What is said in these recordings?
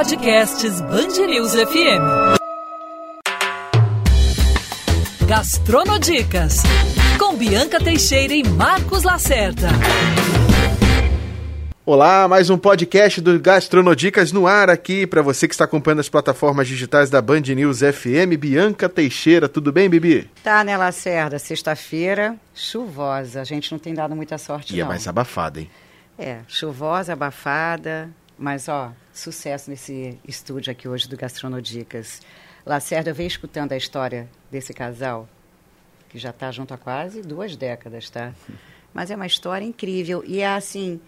Podcasts Bangerils FM. Gastronodicas com Bianca Teixeira e Marcos Lacerda. Olá, mais um podcast do Gastronodicas no ar aqui para você que está acompanhando as plataformas digitais da Band News FM. Bianca Teixeira, tudo bem, Bibi? Tá, né, Lacerda? Sexta-feira, chuvosa. A gente não tem dado muita sorte, E não. é mais abafada, hein? É, chuvosa, abafada, mas ó, sucesso nesse estúdio aqui hoje do Gastronodicas. Lacerda, eu venho escutando a história desse casal, que já está junto há quase duas décadas, tá? Mas é uma história incrível. E é assim,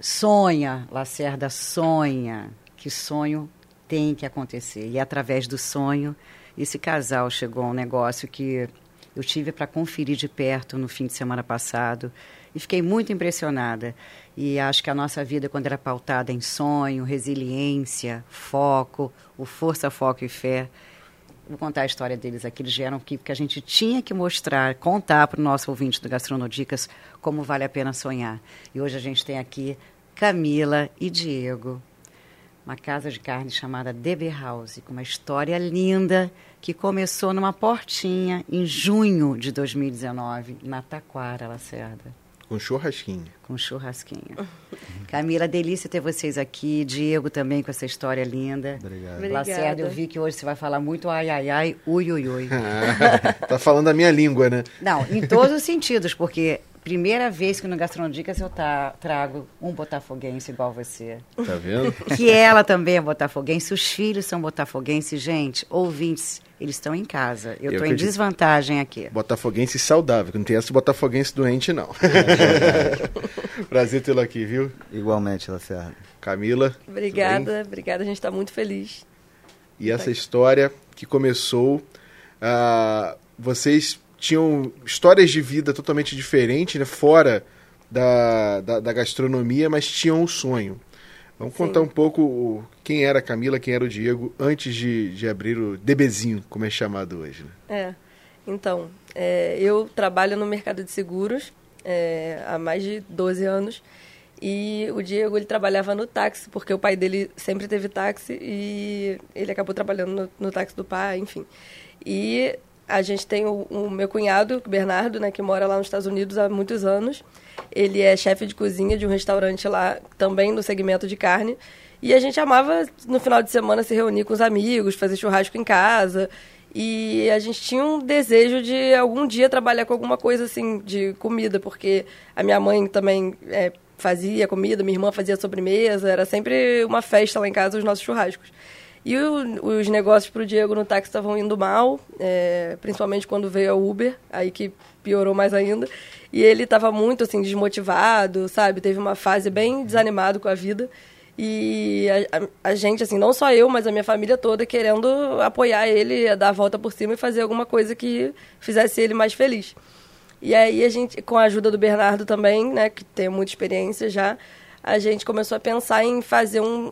sonha, Lacerda, sonha, que sonho tem que acontecer. E através do sonho, esse casal chegou a um negócio que eu tive para conferir de perto no fim de semana passado e fiquei muito impressionada. E acho que a nossa vida, quando era pautada em sonho, resiliência, foco, o força, foco e fé, Vou contar a história deles aqui. Eles vieram aqui porque a gente tinha que mostrar, contar para o nosso ouvinte do Gastronodicas como vale a pena sonhar. E hoje a gente tem aqui Camila e Diego, uma casa de carne chamada DB House, com uma história linda que começou numa portinha em junho de 2019, na Taquara, Lacerda Com churrasquinho. com churrasquinho. Camila, delícia ter vocês aqui. Diego também com essa história linda. Obrigado. Lacerda, eu vi que hoje você vai falar muito ai, ai, ai, ui, ui, ui. tá falando a minha língua, né? Não, em todos os sentidos, porque primeira vez que no Gastronodicas eu tá, trago um botafoguense igual você. Tá vendo? Que ela também é botafoguense, os filhos são botafoguenses. Gente, ouvintes, eles estão em casa. Eu Eu estou em desvantagem aqui. Botafoguense saudável, que não tem essa botafoguense doente, não. Prazer tê-lo aqui, viu? Igualmente, Lacerda. Camila. Obrigada, obrigada. A gente está muito feliz. E essa história que começou, ah, vocês tinham histórias de vida totalmente diferentes, né? Fora da, da, da gastronomia, mas tinham um sonho. Vamos Sim. contar um pouco quem era a Camila, quem era o Diego, antes de, de abrir o DBzinho, como é chamado hoje. Né? É. Então, é, eu trabalho no mercado de seguros é, há mais de 12 anos. E o Diego, ele trabalhava no táxi, porque o pai dele sempre teve táxi e ele acabou trabalhando no, no táxi do pai, enfim. E a gente tem o, o meu cunhado, Bernardo, né, que mora lá nos Estados Unidos há muitos anos. Ele é chefe de cozinha de um restaurante lá, também no segmento de carne. E a gente amava, no final de semana, se reunir com os amigos, fazer churrasco em casa. E a gente tinha um desejo de algum dia trabalhar com alguma coisa assim de comida, porque a minha mãe também é, fazia comida, minha irmã fazia sobremesa, era sempre uma festa lá em casa os nossos churrascos. E o- os negócios para o Diego no táxi estavam indo mal, é, principalmente quando veio a Uber, aí que piorou mais ainda. E ele estava muito assim desmotivado, sabe? Teve uma fase bem desanimado com a vida. E a, a- a gente, assim, não só eu, mas a minha família toda querendo apoiar ele, dar a volta por cima e fazer alguma coisa que fizesse ele mais feliz. E aí a gente, com a ajuda do Bernardo também, né, que tem muita experiência já, a gente começou a pensar em fazer um,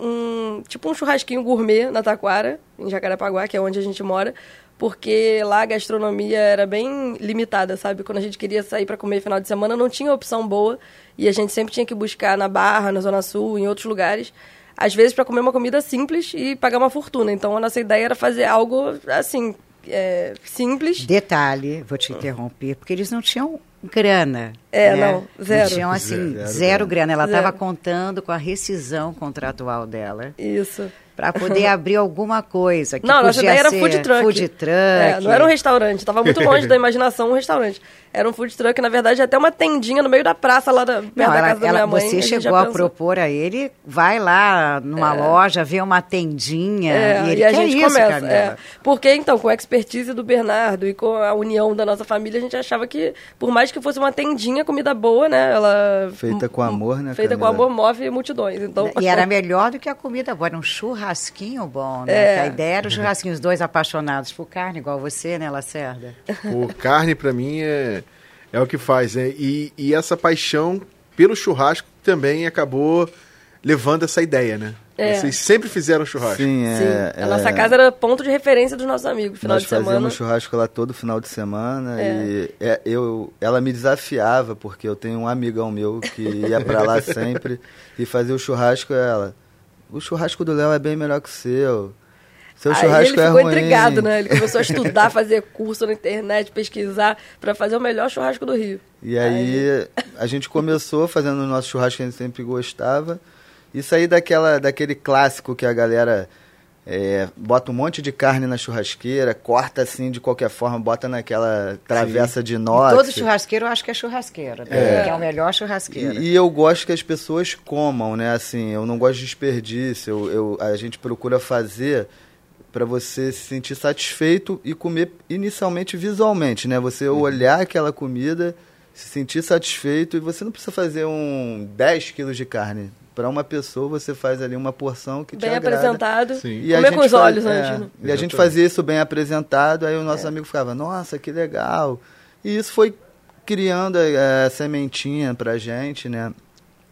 um- tipo um churrasquinho gourmet na Taquara, em Jacarepaguá, que é onde a gente mora, porque lá a gastronomia era bem limitada, sabe? Quando a gente queria sair para comer final de semana, não tinha opção boa e a gente sempre tinha que buscar na Barra, na Zona Sul, em outros lugares, às vezes para comer uma comida simples e pagar uma fortuna. Então a nossa ideia era fazer algo assim, é, simples. Detalhe, vou te interromper, porque eles não tinham grana. É, né? não, zero. tinham, assim, zero, Zero grana. Ela estava contando com a rescisão contratual dela Isso. para poder abrir alguma coisa. Que Não, nossa ideia era food truck. Food truck. É, não era um restaurante, estava muito longe da imaginação um restaurante. Era um food truck, na verdade, até uma tendinha no meio da praça lá da, perto Não, da ela, casa da ela- minha mãe. você já chegou a pensou. propor a ele, vai lá numa loja, vê uma tendinha, É, e ele e a quer gente isso, começa. É. Porque, então, com a expertise do Bernardo e com a união da nossa família, a gente achava que, por mais que fosse uma tendinha, comida boa, né? Ela. Feita com amor, né, Feita com Camila? amor, move multidões. Então, E era melhor do que a comida boa, era um churrasquinho bom, né? É. A ideia era o churrasquinho, os dois apaixonados por carne, igual você, né, Lacerda? O carne, para mim, é, é o que faz, né? E, e essa paixão pelo churrasco também acabou levando essa ideia, né? É. Vocês sempre fizeram churrasco. Sim, Sim, é, a nossa é, casa era ponto de referência dos nossos amigos, final Nós de semana. fazíamos churrasco lá todo final de semana É. e é, eu, ela me desafiava, porque eu tenho um amigão meu que ia pra lá sempre e fazia o churrasco ela. o churrasco do Léo é bem melhor que o seu. Seu Aí churrasco ele é ficou ruim. intrigado, né? Ele começou a estudar, fazer curso na internet, pesquisar pra fazer o melhor churrasco do Rio. E aí a gente começou fazendo o nosso churrasco que a gente sempre gostava. E sair daquela, daquele clássico que a galera é, bota um monte de carne na churrasqueira, corta assim de qualquer forma, bota naquela travessa de inox. Todo churrasqueiro eu acho que é churrasqueiro, né? Que é o melhor churrasqueiro. E, e eu gosto que as pessoas comam, né? Assim, eu não gosto de desperdício. Eu, eu- a gente procura fazer para você se sentir satisfeito e comer inicialmente visualmente, né? Você olhar aquela comida, se sentir satisfeito e você não precisa fazer um 10 quilos de carne. Para uma pessoa, você faz ali uma porção que te Bem agrada. apresentado. Sim. E a Comer com os faz- olhos é, antes, né? E a gente fazia isso bem apresentado, aí o nosso amigo ficava, nossa, que legal. E isso foi criando é, a sementinha pra gente, né?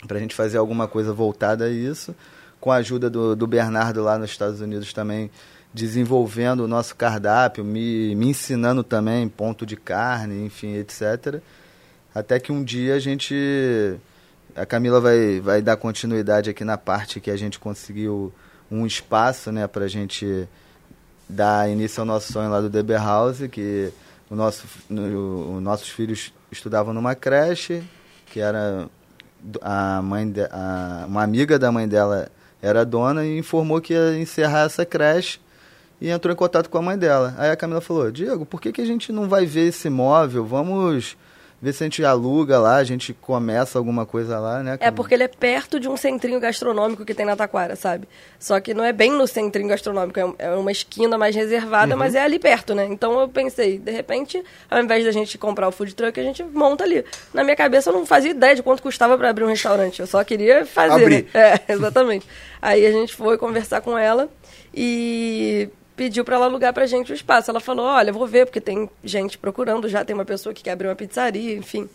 Pra gente fazer alguma coisa voltada a isso. Com a ajuda do, do Bernardo lá nos Estados Unidos também, desenvolvendo o nosso cardápio, me, me ensinando também ponto de carne, enfim, etc. Até que um dia a gente. A Camila vai, vai dar continuidade aqui na parte que a gente conseguiu um espaço né, para a gente dar início ao nosso sonho lá do DB House, que o nosso, no, os nossos filhos estudavam numa creche, que era a mãe de, a, uma amiga da mãe dela era dona e informou que ia encerrar essa creche e entrou em contato com a mãe dela. Aí a Camila falou: Diego, por que, que a gente não vai ver esse imóvel? Vamos ver se a gente aluga lá, a gente começa alguma coisa lá, né? É Camila? porque ele é perto de um centrinho gastronômico que tem na Taquara, sabe? Só que não é bem no centrinho gastronômico, é é uma esquina mais reservada, mas é ali perto, né? Então eu pensei, de repente, ao invés da gente comprar o food truck, a gente monta ali. Na minha cabeça eu não fazia ideia de quanto custava para abrir um restaurante, eu só queria fazer. Abrir. Né? É, exatamente. Aí a gente foi conversar com ela e pediu para ela alugar pra gente o espaço. Ela falou: "Olha, eu vou ver porque tem gente procurando já, tem uma pessoa que quer abrir uma pizzaria, enfim".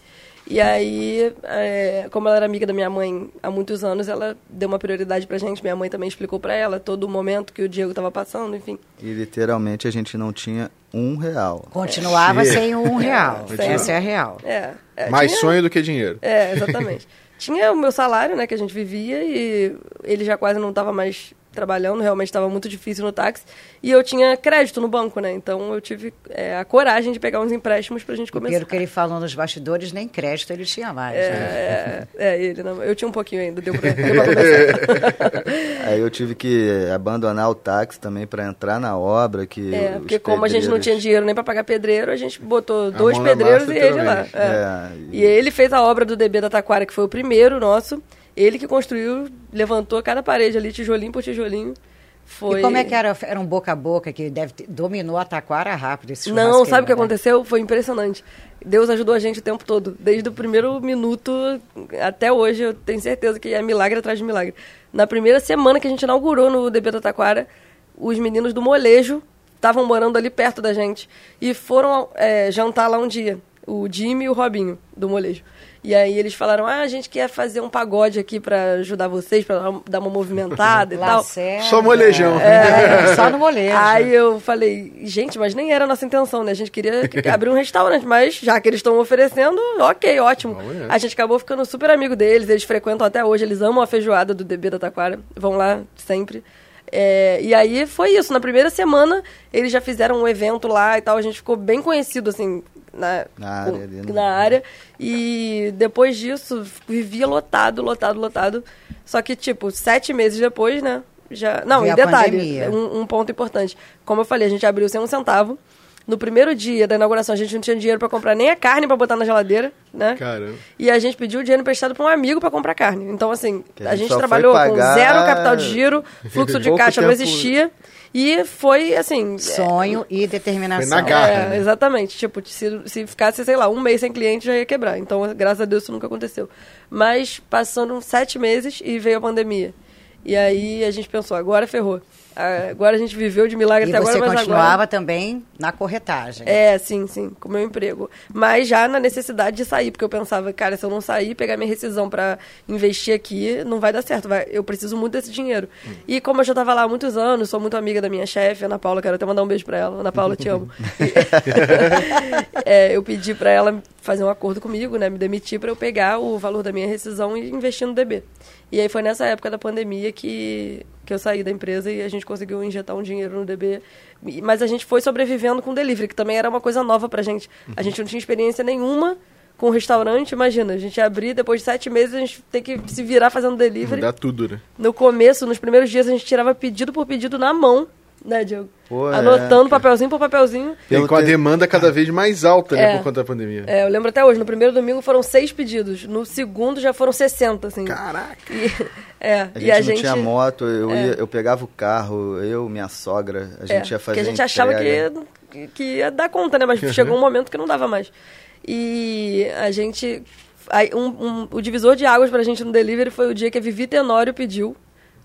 E aí, é, como ela era amiga da minha mãe há muitos anos, ela deu uma prioridade pra gente. Minha mãe também explicou pra ela todo o momento que o Diego tava passando, enfim. E literalmente a gente não tinha um real. Continuava Chega. sem um real. Continua. Essa é a real. É, é, Mais tinha- sonho do que dinheiro. É, exatamente. Tinha o meu salário, né, que a gente vivia e ele já quase não estava mais trabalhando, realmente estava muito difícil no táxi. E eu tinha crédito no banco, né? Então eu tive é, a coragem de pegar uns empréstimos pra gente começar. Pelo que ele falou nos bastidores, nem crédito ele tinha mais. né? É, é, ele, não, eu tinha um pouquinho ainda, deu pra começar. Aí eu tive que abandonar o táxi também para entrar na obra. Que É, porque como a gente não pedreiros- tinha dinheiro nem pra pagar pedreiro, a gente botou dois pedreiros massa, e ele lá. É. É, E ele fez a obra do DB da Taquara, que foi o primeiro nosso. Ele que construiu, levantou cada parede ali, tijolinho por tijolinho. Foi... E como é que era? Era um boca a boca que deve ter- dominou a taquara rápido esse Não, sabe o que né? aconteceu? Foi impressionante. Deus ajudou a gente o tempo todo. Desde o primeiro minuto até hoje, eu tenho certeza que é milagre atrás de milagre. Na primeira semana que a gente inaugurou no DB da Taquara, os meninos do molejo estavam morando ali perto da gente e foram é, jantar lá um dia. O Jimmy e o Robinho, do molejo. E aí eles falaram, ah, a gente quer fazer um pagode aqui pra ajudar vocês, pra dar uma movimentada e tal. Só molejão. É, só no molejo. Aí eu falei, gente, mas nem era a nossa intenção, né? A gente queria que- abrir um restaurante, mas já que eles estão oferecendo, ok, ótimo. A gente acabou ficando super amigo deles, eles frequentam até hoje, eles amam a feijoada do DB da Taquara, vão lá sempre. É, e aí foi isso, na primeira semana eles já fizeram um evento lá e tal, a gente ficou bem conhecido, assim, na, Na área ali, né? na área. E depois disso, vivia lotado, lotado, lotado. Só que, tipo, sete meses depois, né? Já... Não, e detalhe, um, um ponto importante. Como eu falei, a gente abriu sem um centavo. No primeiro dia da inauguração, a gente não tinha dinheiro pra comprar nem a carne pra botar na geladeira, né? Caramba. E a gente pediu dinheiro emprestado pra um amigo pra comprar carne. Então, assim, Que a a gente, gente trabalhou com pagar- zero capital de giro, fluxo de caixa não existia. E foi, assim... Sonho e determinação. Foi na garra. É, né? exatamente. Tipo, se, se ficasse, sei lá, um mês sem cliente, já ia quebrar. Então, graças a Deus, isso nunca aconteceu. Mas passaram sete meses e veio a pandemia. E aí a gente pensou, agora ferrou. Agora a gente viveu de milagre E até você agora, mas continuava agora... também na corretagem. É, sim, sim, com o meu emprego. Mas já na necessidade de sair, porque eu pensava, cara, se eu não sair, pegar minha rescisão pra investir aqui, não vai dar certo. vai- eu preciso muito desse dinheiro. E como eu já tava lá há muitos anos, sou muito amiga da minha chefe, Ana Paula, quero até mandar um beijo pra ela. Ana Paula, te amo. É, eu pedi pra ela fazer um acordo comigo, né? Me demitir para eu pegar o valor da minha rescisão e investir no DB. E aí foi nessa época da pandemia que, que eu saí da empresa e a gente conseguiu injetar um dinheiro no DB. Mas a gente foi sobrevivendo com delivery, que também era uma coisa nova pra gente. A gente não tinha experiência nenhuma com restaurante, imagina, a gente abrir, depois de sete meses a gente tem que se virar fazendo delivery. Dá tudo, né? No começo, nos primeiros dias, a gente tirava pedido por pedido na mão, né, Diego? Pô, Anotando é, papelzinho por papelzinho. E com a demanda cada vez mais alta, né, É. por conta da pandemia. É, eu lembro até hoje, no primeiro domingo foram seis pedidos, no segundo já foram 60, assim. Caraca! E, é, A gente e a não gente. tinha moto, eu, É. ia- eu pegava o carro, eu, minha sogra, a gente é, ia fazer que a gente achava que ia, que- que ia dar conta, né? Mas chegou um momento que não dava mais. E a gente. aí, um- um- o divisor de águas pra gente no delivery foi o dia que a Vivi Tenório pediu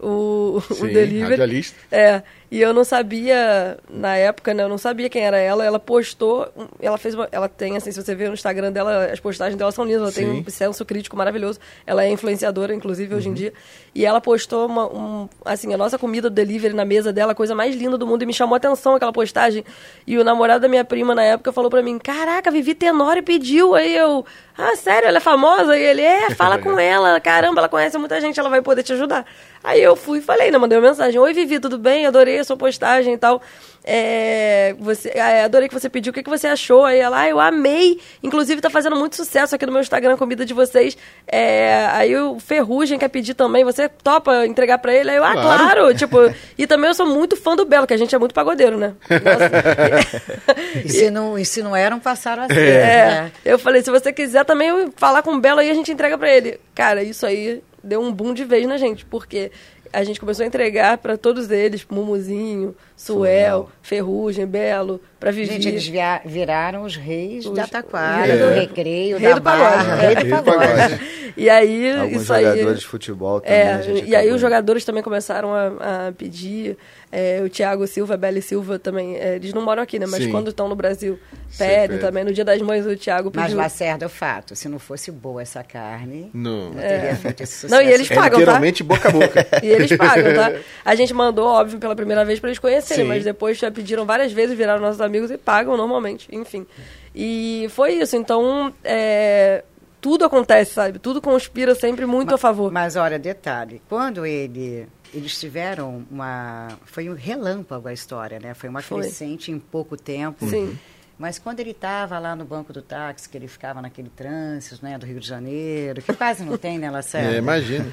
o, o Sim, delivery. radialista. É, e eu não sabia, na época, né, eu não sabia quem era ela. Ela postou, ela fez uma, ela tem, assim, se você ver no Instagram dela, as postagens dela são lindas, ela tem Sim. um senso crítico maravilhoso. Ela é influenciadora, inclusive, Uhum. hoje em dia. E ela postou, uma, um, assim, a nossa comida do delivery na mesa dela, a coisa mais linda do mundo, e me chamou a atenção aquela postagem. E o namorado da minha prima, na época, falou pra mim, caraca, Vivi Tenório pediu. Aí eu, ah, sério, ela é famosa? E ele, é, fala com ela, caramba, ela conhece muita gente, ela vai poder te ajudar. Aí eu fui e falei, né, mandei uma mensagem, oi Vivi, tudo bem? Adorei a sua postagem e tal. É, você, é, adorei que você pediu, o que, que você achou? Aí ela, ah, eu amei. Inclusive, tá fazendo muito sucesso aqui no meu Instagram, a comida de vocês. É, aí o Ferrugem quer pedir também, você topa entregar pra ele? Aí eu, ah, Claro. claro. tipo, e também eu sou muito fã do Belo, que a gente é muito pagodeiro, né? E se não, e se não eram, passaram a ser. É, né? eu falei, se você quiser também falar com o Belo aí, a gente entrega pra ele. Cara, isso aí deu um boom de vez na gente, porque a gente começou a entregar pra todos eles, Mumuzinho, Suel, Ferrugem, Belo, pra Vivi. Gente, eles via- viraram os reis Os- da taquara, Rei do do- recreio, Rei da do pagode. barra, É, rei do pagode. E aí, Alguns isso aí... jogadores de futebol também. É, a gente e aí os jogadores também começaram a, a pedir. É, o Thiago Silva, a Belle Silva também. é, eles não moram aqui, né? Mas Sim. quando estão no Brasil, pedem pede. também. No Dia das Mães, o Thiago Mas pediu. Lacerda, é o fato, se não fosse boa essa carne, Não. não teria feito esse sucesso. Não, e eles É pagam, tá? literalmente boca a boca. E eles pagam, tá? A gente mandou, óbvio, pela primeira vez pra eles conhecerem, Sim. mas depois já pediram várias vezes, viraram nossos amigos e pagam normalmente, enfim. E foi isso, então, é, tudo acontece, sabe? Tudo conspira sempre muito a favor. Mas olha, detalhe, quando ele eles tiveram uma foi um relâmpago a história, né? Foi uma Foi. crescente em pouco tempo. Sim. Mas quando ele estava lá no banco do táxi, que ele ficava naquele trânsito, né, do Rio de Janeiro, que quase não tem, né, Lacerda? É, imagina.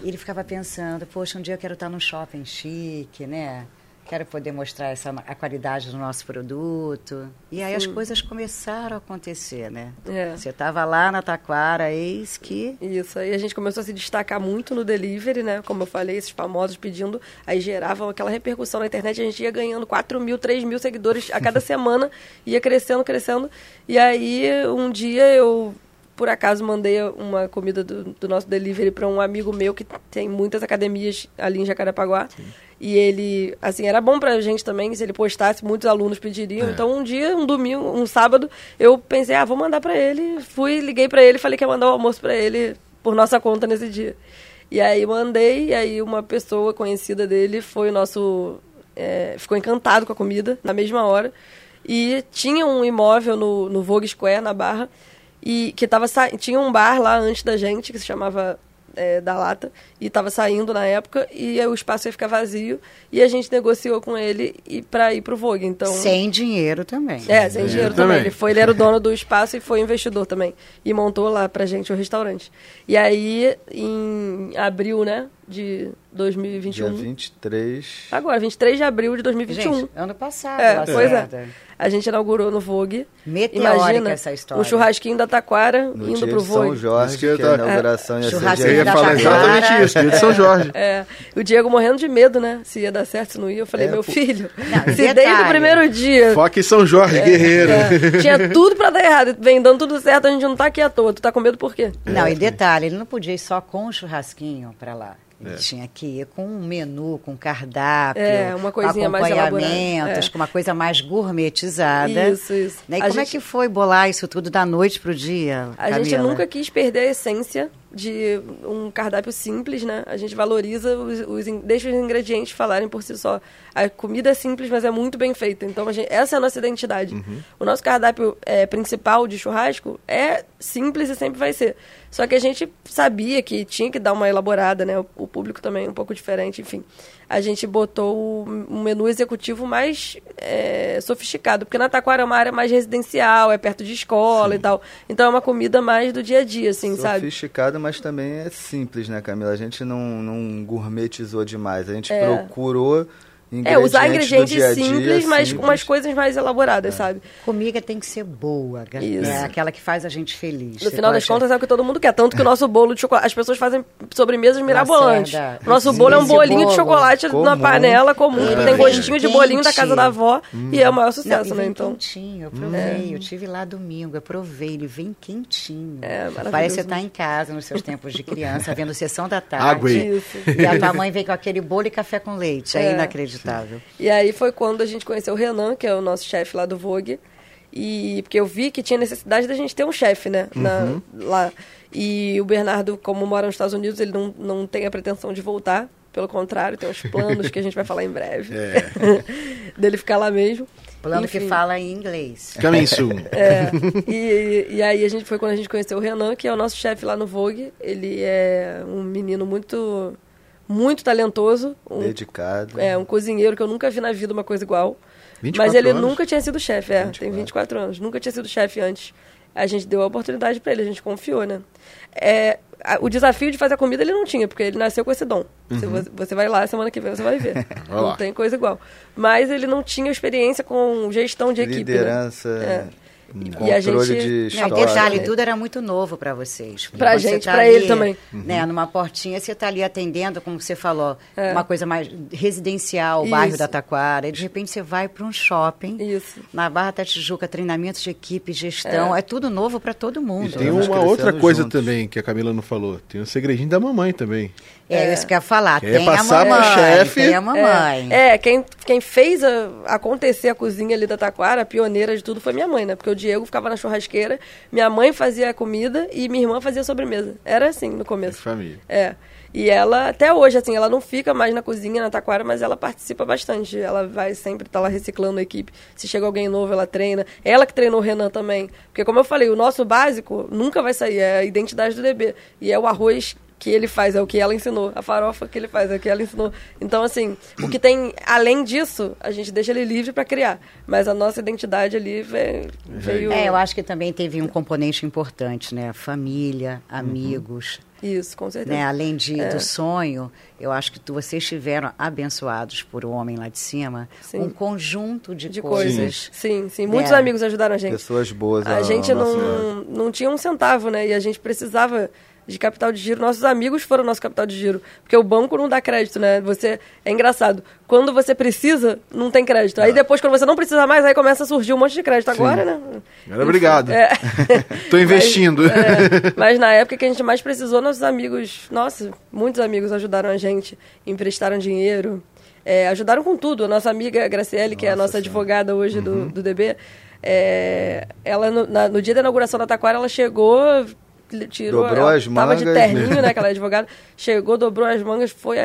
ele ficava pensando, poxa, um dia eu quero estar num shopping chique, né? Quero poder mostrar essa, a qualidade do nosso produto. E aí as coisas começaram a acontecer, né? É. Você estava lá na Taquara, eis que... Isso, aí a gente começou a se destacar muito no delivery, né? Como eu falei, esses famosos pedindo, aí geravam aquela repercussão na internet, a gente ia ganhando 4 mil, 3 mil seguidores a cada semana, ia crescendo, crescendo. E aí, um dia eu, por acaso, mandei uma comida do, do nosso delivery para um amigo meu que tem muitas academias ali em Jacarepaguá. E ele, assim, era bom pra gente também, se ele postasse, muitos alunos pediriam. Então, um dia, um domingo, um sábado, eu pensei, ah, vou mandar pra ele. Fui, liguei pra ele, falei que ia mandar o almoço pra ele por nossa conta nesse dia. E aí mandei, e aí uma pessoa conhecida dele foi o nosso. é, ficou encantado com a comida na mesma hora. E tinha um imóvel no, no Vogue Square, na Barra, e que tava tinha um bar lá antes da gente, que se chamava é, Da Lata, e estava saindo na época, e aí o espaço ia ficar vazio, e a gente negociou com ele e para ir pro Vogue. Então, Sem dinheiro também. é, sem dinheiro também. também. Ele, foi, ele era o dono do espaço e foi investidor também. E montou lá pra gente o restaurante. E aí, em abril, né, de 2021. Dia 23. Agora, 23 de abril de 2021. Gente, ano passado, É, pois é. A gente inaugurou no Vogue. Meteórica Imagina, essa história. o churrasquinho da Taquara No indo dia pro de São Vogue. Jorge, que, que eu a tava- inauguração ia ser Eu ia falar Taquara. exatamente isso, dia de São Jorge. É, o Diego morrendo de medo, né? Se ia dar certo, se não ia. Eu falei, É, meu pô. filho, Não, se detalhe. desde o primeiro dia Foca em São Jorge, guerreiro. é, tinha tudo pra dar errado, vem dando tudo certo, a gente não tá aqui à toa. Tu tá com medo por quê? Não, e detalhe, ele não podia ir só com o churrasquinho para lá. Ele tinha que ir com um menu, com cardápio, É, uma coisinha acompanhamentos, É. com uma coisa mais gourmetizada. Isso, isso. Né? E A como é gente- que foi bolar isso tudo da noite pro dia, A gente Camila? nunca quis perder a essência de um cardápio simples, né? A gente valoriza, os, os deixa os ingredientes falarem por si só. A comida é simples, mas é muito bem feita. Então, gente- essa é a nossa identidade. O nosso cardápio é, principal de churrasco é simples e sempre vai ser. Só que a gente sabia que tinha que dar uma elaborada, né? O, o público também é um pouco diferente, enfim. A gente botou o- um menu executivo mais é, sofisticado, porque na Taquara é uma área mais residencial, é perto de escola e tal. Então é uma comida mais do dia a dia, assim, sabe? Sofisticado, mas também é simples, né, Camila? A gente não, não gourmetizou demais. A gente É. procurou É, usar ingredientes dia a dia, simples, mas com simples. umas coisas mais elaboradas, sabe? Comida tem que ser boa, ga- Isso. é aquela que faz a gente feliz. No final das contas é o que todo mundo quer. Tanto que o nosso bolo de chocolate. As pessoas fazem sobremesas mirabolantes. Lacerda, O nosso esse- bolo é um bolinho de bolo chocolate comum. na panela comum, que É. tem gostinho de bolinho da casa da avó. E é o maior Não, sucesso, e né? vem Então. quentinho, eu provei. Eu tive lá domingo, eu provei, ele vem quentinho. É, Parece que você está mesmo. em casa, nos seus tempos de criança, vendo sessão da tarde. Água. E a tua mãe vem com aquele bolo e café com leite. É, É. inacreditável. E aí foi quando a gente conheceu o Renan, que é o nosso chefe lá do Vogue. E porque eu vi que tinha necessidade da gente ter um chefe, né? na- lá. E o Bernardo, como mora nos Estados Unidos, ele não, não tem a pretensão de voltar. Pelo contrário, tem uns planos que a gente vai falar em breve. dele ficar lá mesmo. Plano que Enfim. fala em inglês. Coming soon. É, e, e aí a gente foi quando a gente conheceu o Renan, que é o nosso chefe lá no Vogue. Ele é um menino muito, muito talentoso. Um, Dedicado. é, um cozinheiro que eu nunca vi na vida uma coisa igual. 24 Mas ele anos? nunca tinha sido chefe, é. 24. Tem 24 anos. Nunca tinha sido chefe antes. A gente deu a oportunidade pra ele, a gente confiou, né? É, a- o desafio de fazer a comida ele não tinha, porque ele nasceu com esse dom. Se você, você vai lá, semana que vem você vai ver. Não tem coisa igual. Mas ele não tinha experiência com gestão de equipe. né? Liderança, É. controle E a gente- de Não, e história. detalhe, tudo era muito novo para vocês. Quando você gente, tá ali, ele também. Né, numa portinha, você está ali atendendo, como você falou, uma coisa mais residencial, o bairro É. Da Taquara. E de repente você vai para um shopping, Isso. na Barra da Tijuca, treinamentos de equipe, gestão. É, tudo novo para todo E mundo. tem Vamos uma outra coisa juntos. também que a Camila não falou. Tem um segredinho da mamãe também. É, isso que eu ia falar. Quer tem passar a mamãe, chefe? tem a mamãe. É, é, quem, quem fez a- acontecer a cozinha ali da Taquara, a pioneira de tudo, foi minha mãe, né? Porque o Diego ficava na churrasqueira, minha mãe fazia a comida e minha irmã fazia a sobremesa. Era assim no começo. Família. É. E ela, até hoje, assim, ela não fica mais na cozinha, na Taquara, mas ela participa bastante. Ela vai sempre estar lá reciclando a equipe. Se chega alguém novo, ela treina. Ela que treinou o Renan também. Porque, como eu falei, o nosso básico nunca vai sair. É a identidade do DB. E é o arroz que ele faz, é o que ela ensinou. A farofa que ele faz, é o que ela ensinou. Então, assim, o que tem além disso, a gente deixa ele livre para criar. Mas a nossa identidade ali veio. veio É, eu acho que também teve um componente importante, né? Família, amigos. Isso, com certeza. Né? Além de, É. do sonho, eu acho que tu- vocês estiveram abençoados por um homem lá de cima, Sim. um conjunto de, de coisas. coisas. Sim, sim. Muitos É. amigos ajudaram a gente. Pessoas boas. A ao gente nosso não, não tinha um centavo, né? E a gente precisava de capital de giro. Nossos amigos foram nosso capital de giro. Porque o banco não dá crédito, né? Você É engraçado. Quando você precisa, não tem crédito. Aí depois, quando você não precisa mais, aí começa a surgir um monte de crédito. Agora, né? Agora, obrigado. É. Tô investindo. Mas, é, mas na época que a gente mais precisou, nossos amigos, nossa, muitos amigos ajudaram a gente, emprestaram dinheiro, é, ajudaram com tudo. A nossa amiga Graciele, que é a nossa advogada hoje do, do DB, é, ela no, na- no dia da inauguração da Taquara, ela chegou, tirou, Dobrou ela as tava de mangas. terninho, né, aquela advogada, chegou, dobrou as mangas, foi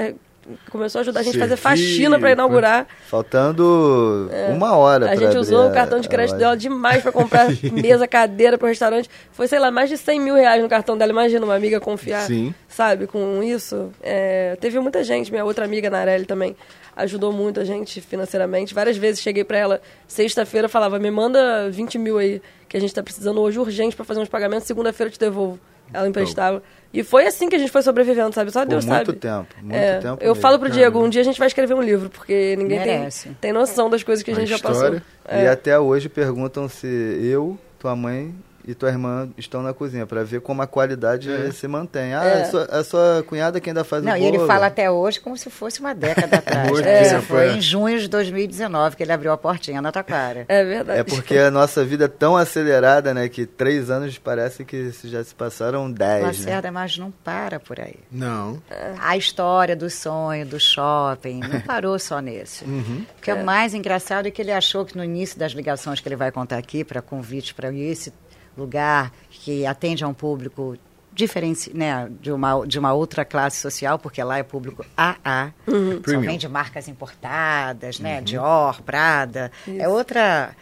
começou a ajudar a gente a fazer faxina para inaugurar. Faltando uma hora É. A gente usou o cartão de a crédito dela demais pra comprar mesa, cadeira pro restaurante. Foi, sei lá, mais de 100 mil reais no cartão dela. Imagina uma amiga confiar, Sim. sabe, com isso. É, teve muita gente, minha outra amiga, Narelli, também, ajudou muito a gente financeiramente. Várias vezes cheguei pra ela, sexta-feira, falava, me manda 20 mil aí, que a gente tá precisando hoje urgente pra fazer uns pagamentos, segunda-feira eu te devolvo. Ela emprestava. E foi assim que a gente foi sobrevivendo, sabe? Só Por Deus muito sabe. tempo, muito É, tempo Eu mesmo. falo pro Diego, um dia a gente vai escrever um livro, porque ninguém tem, Merece. tem noção das coisas que a gente já história. passou. E É. até hoje perguntam se eu, tua mãe e tua irmã estão na cozinha, pra ver como a qualidade se mantém. Ah, É. a, sua, a sua cunhada que ainda faz Não, o e bolo. ele fala até hoje como se fosse uma década atrás. Né? Isso tempo, foi é. em junho de 2019 que ele abriu a portinha na tua cara. É verdade. É porque a nossa vida é tão acelerada, né, que três anos parece que já se passaram dez, né? Lacerda, mas não para por aí. Não. A história do sonho, do shopping, não parou só nesse. O que é, mais engraçado é que ele achou que no início das ligações que ele vai contar aqui, para convite para esse lugar que atende a um público diferenci, né, de uma, de uma outra classe social, porque lá é público AA, só Premium. vende marcas importadas, né, Dior, Prada, é outra...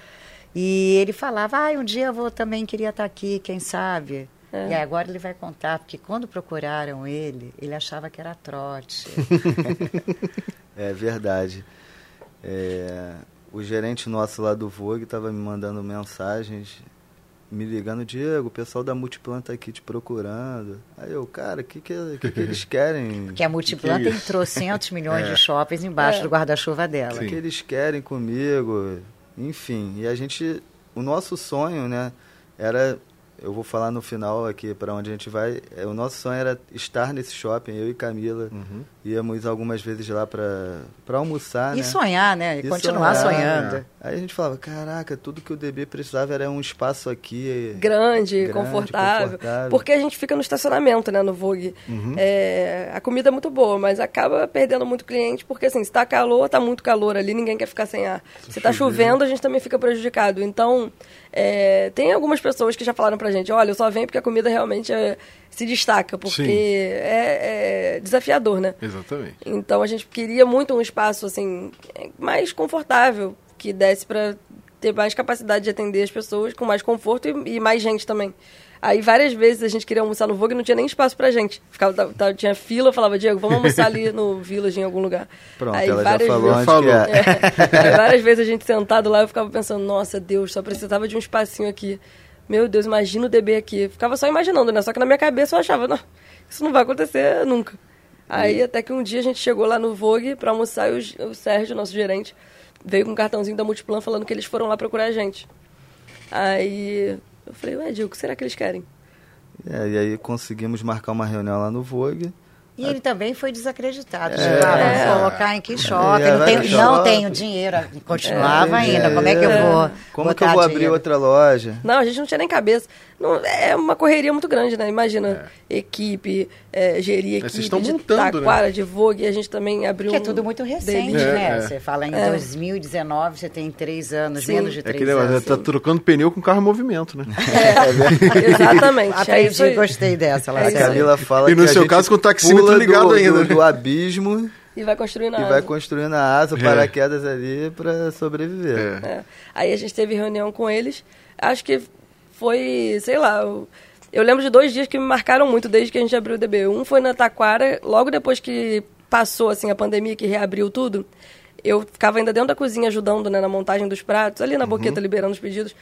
E ele falava, ah, um dia eu vou também queria estar aqui, quem sabe? E aí agora ele vai contar, porque quando procuraram ele, ele achava que era trote. É verdade. É, o gerente nosso lá do Vogue estava me mandando mensagens, me ligando, Diego, o pessoal da Multiplan tá aqui te procurando. Aí eu, cara, o que, que, que, que eles querem? Porque a Multiplan Que que é tem trocentos milhões de shoppings embaixo do guarda-chuva dela. O que, que eles querem comigo? Enfim, e a gente, o nosso sonho, né, era, eu vou falar no final aqui para onde a gente vai, é, o nosso sonho era estar nesse shopping, eu e Camila, íamos algumas vezes lá para almoçar, E né? sonhar, né? E E continuar sonhar, sonhando. né? Aí a gente falava, caraca, tudo que o DB precisava era um espaço aqui. grande, Grande, confortável, confortável. Porque a gente fica no estacionamento, né, no Vogue. É, a comida é muito boa, mas acaba perdendo muito cliente, porque assim, se tá calor, tá muito calor ali, ninguém quer ficar sem ar. Se tá chovendo, a gente também fica prejudicado. Então, é, tem algumas pessoas que já falaram pra gente, olha, eu só venho porque a comida realmente é, se destaca, porque é, é desafiador, né? Exatamente. Então a gente queria muito um espaço assim mais confortável, que desse para ter mais capacidade de atender as pessoas com mais conforto e, e mais gente também. Aí várias vezes a gente queria almoçar no Vogue e não tinha nem espaço pra gente. Ficava, tinha fila, eu falava, Diego, vamos almoçar ali no Village em algum lugar. Pronto, Aí ela já várias falou vezes- Falou. que é. Aí várias vezes a gente sentado lá, eu ficava pensando, nossa Deus, só precisava de um espacinho aqui. Meu Deus, imagina o DB aqui. Ficava só imaginando, né? Só que na minha cabeça eu achava, não, isso não vai acontecer nunca. Aí até que um dia a gente chegou lá no Vogue pra almoçar e o, o Sérgio, nosso gerente, veio com um cartãozinho da Multiplan falando que eles foram lá procurar a gente. Aí eu falei, ué, Diego, o que será que eles querem? É, e aí conseguimos marcar uma reunião lá no Vogue. E ele também foi desacreditado. É. Ah, vamos É. colocar em que shopping? É, não, tenho, não tenho dinheiro. Continuava É, ainda. Como é que eu é. vou Como que eu vou abrir dinheiro? outra loja? Não, a gente não tinha nem cabeça. Não, é uma correria muito grande, né? Imagina, equipe, é, gerir vocês equipe estão de montando, né? Taquara, de Vogue, a gente também abriu Que é um tudo muito recente. É, né? é. Você fala em É. 2019, você tem três anos, Sim. menos de É três aquele negócio, anos. tá trocando pneu com carro em movimento, né? É, exatamente. é Aprendi, gostei dessa, É A. Camila fala E no que a seu gente caso, com o taxímetro pula ligado do, ainda. Do, do abismo E vai construindo e a vai asa. construindo a asa, É. paraquedas ali para sobreviver. É. É. Aí a gente teve reunião com eles. Acho que foi, sei lá, eu, eu lembro de dois dias que me marcaram muito desde que a gente abriu o DB. Um foi na Taquara, logo depois que passou assim a pandemia, que reabriu tudo. Eu ficava ainda dentro da cozinha ajudando né, na montagem dos pratos, ali na boqueta liberando os pedidos.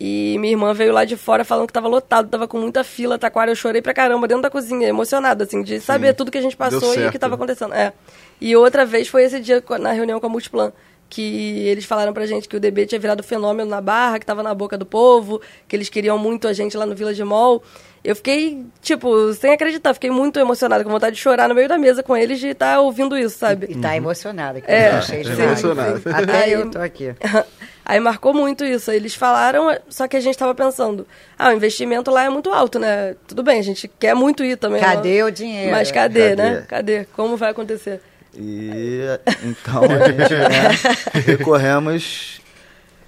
E minha irmã veio lá de fora falando que tava lotado, tava com muita fila, Taquara. Eu chorei pra caramba dentro da cozinha, emocionada, assim, de saber tudo que a gente passou e o que tava acontecendo. É. E outra vez foi esse dia na reunião com a Multiplan, que eles falaram pra gente que o DB tinha virado fenômeno na barra, que tava na boca do povo, que eles queriam muito a gente lá no Village Mall. Eu fiquei, tipo, sem acreditar, fiquei muito emocionada, com vontade de chorar no meio da mesa com eles de estar ouvindo isso, sabe? E tá emocionada, que É, eu achei demais. emocionada. Até Aí- eu tô aqui. Aí marcou muito isso. Eles falaram, só que a gente tava pensando, ah, o investimento lá é muito alto, né? Tudo bem, a gente quer muito ir também. Cadê né? o dinheiro? Mas cadê, Cadê? né? Cadê? Como vai acontecer? E então a gente né, recorremos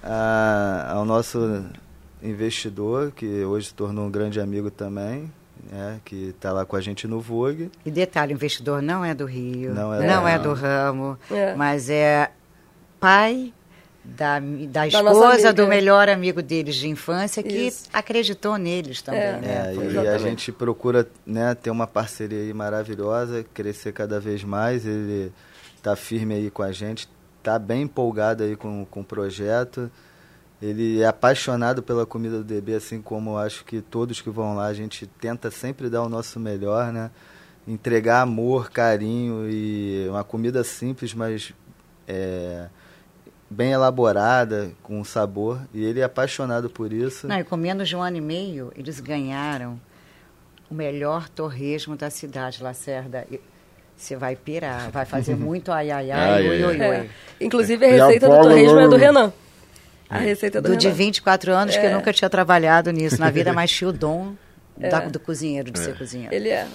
a- ao nosso investidor, que hoje se tornou um grande amigo também, né, que está lá com a gente no Vogue. E detalhe, o investidor não é do Rio, Não não é é, do- do ramo, É. mas é pai da, da Da esposa amiga. do melhor amigo deles de infância, que Isso. acreditou neles também. É. né? É, e a gente procura né, ter uma parceria aí maravilhosa, crescer cada vez mais. Ele está firme aí com a gente, está bem empolgado aí com, com o projeto. Ele é apaixonado pela comida do DB, assim como eu acho que todos que vão lá, a gente tenta sempre dar o nosso melhor, né? Entregar amor, carinho e uma comida simples, mas é, bem elaborada, com sabor. E ele é apaixonado por isso. Não, e com menos de um ano e meio, eles ganharam o melhor torresmo da cidade, Lacerda. Você vai pirar, vai fazer muito ai, ai, ai, Ai, oi, ai, oi, É. Inclusive, a receita do torresmo é do. Renan. A receita é do, Do de Renan. 24 anos que eu É. nunca tinha trabalhado nisso na vida, mas tinha o dom da- do cozinheiro, de ser cozinheiro. Ele é.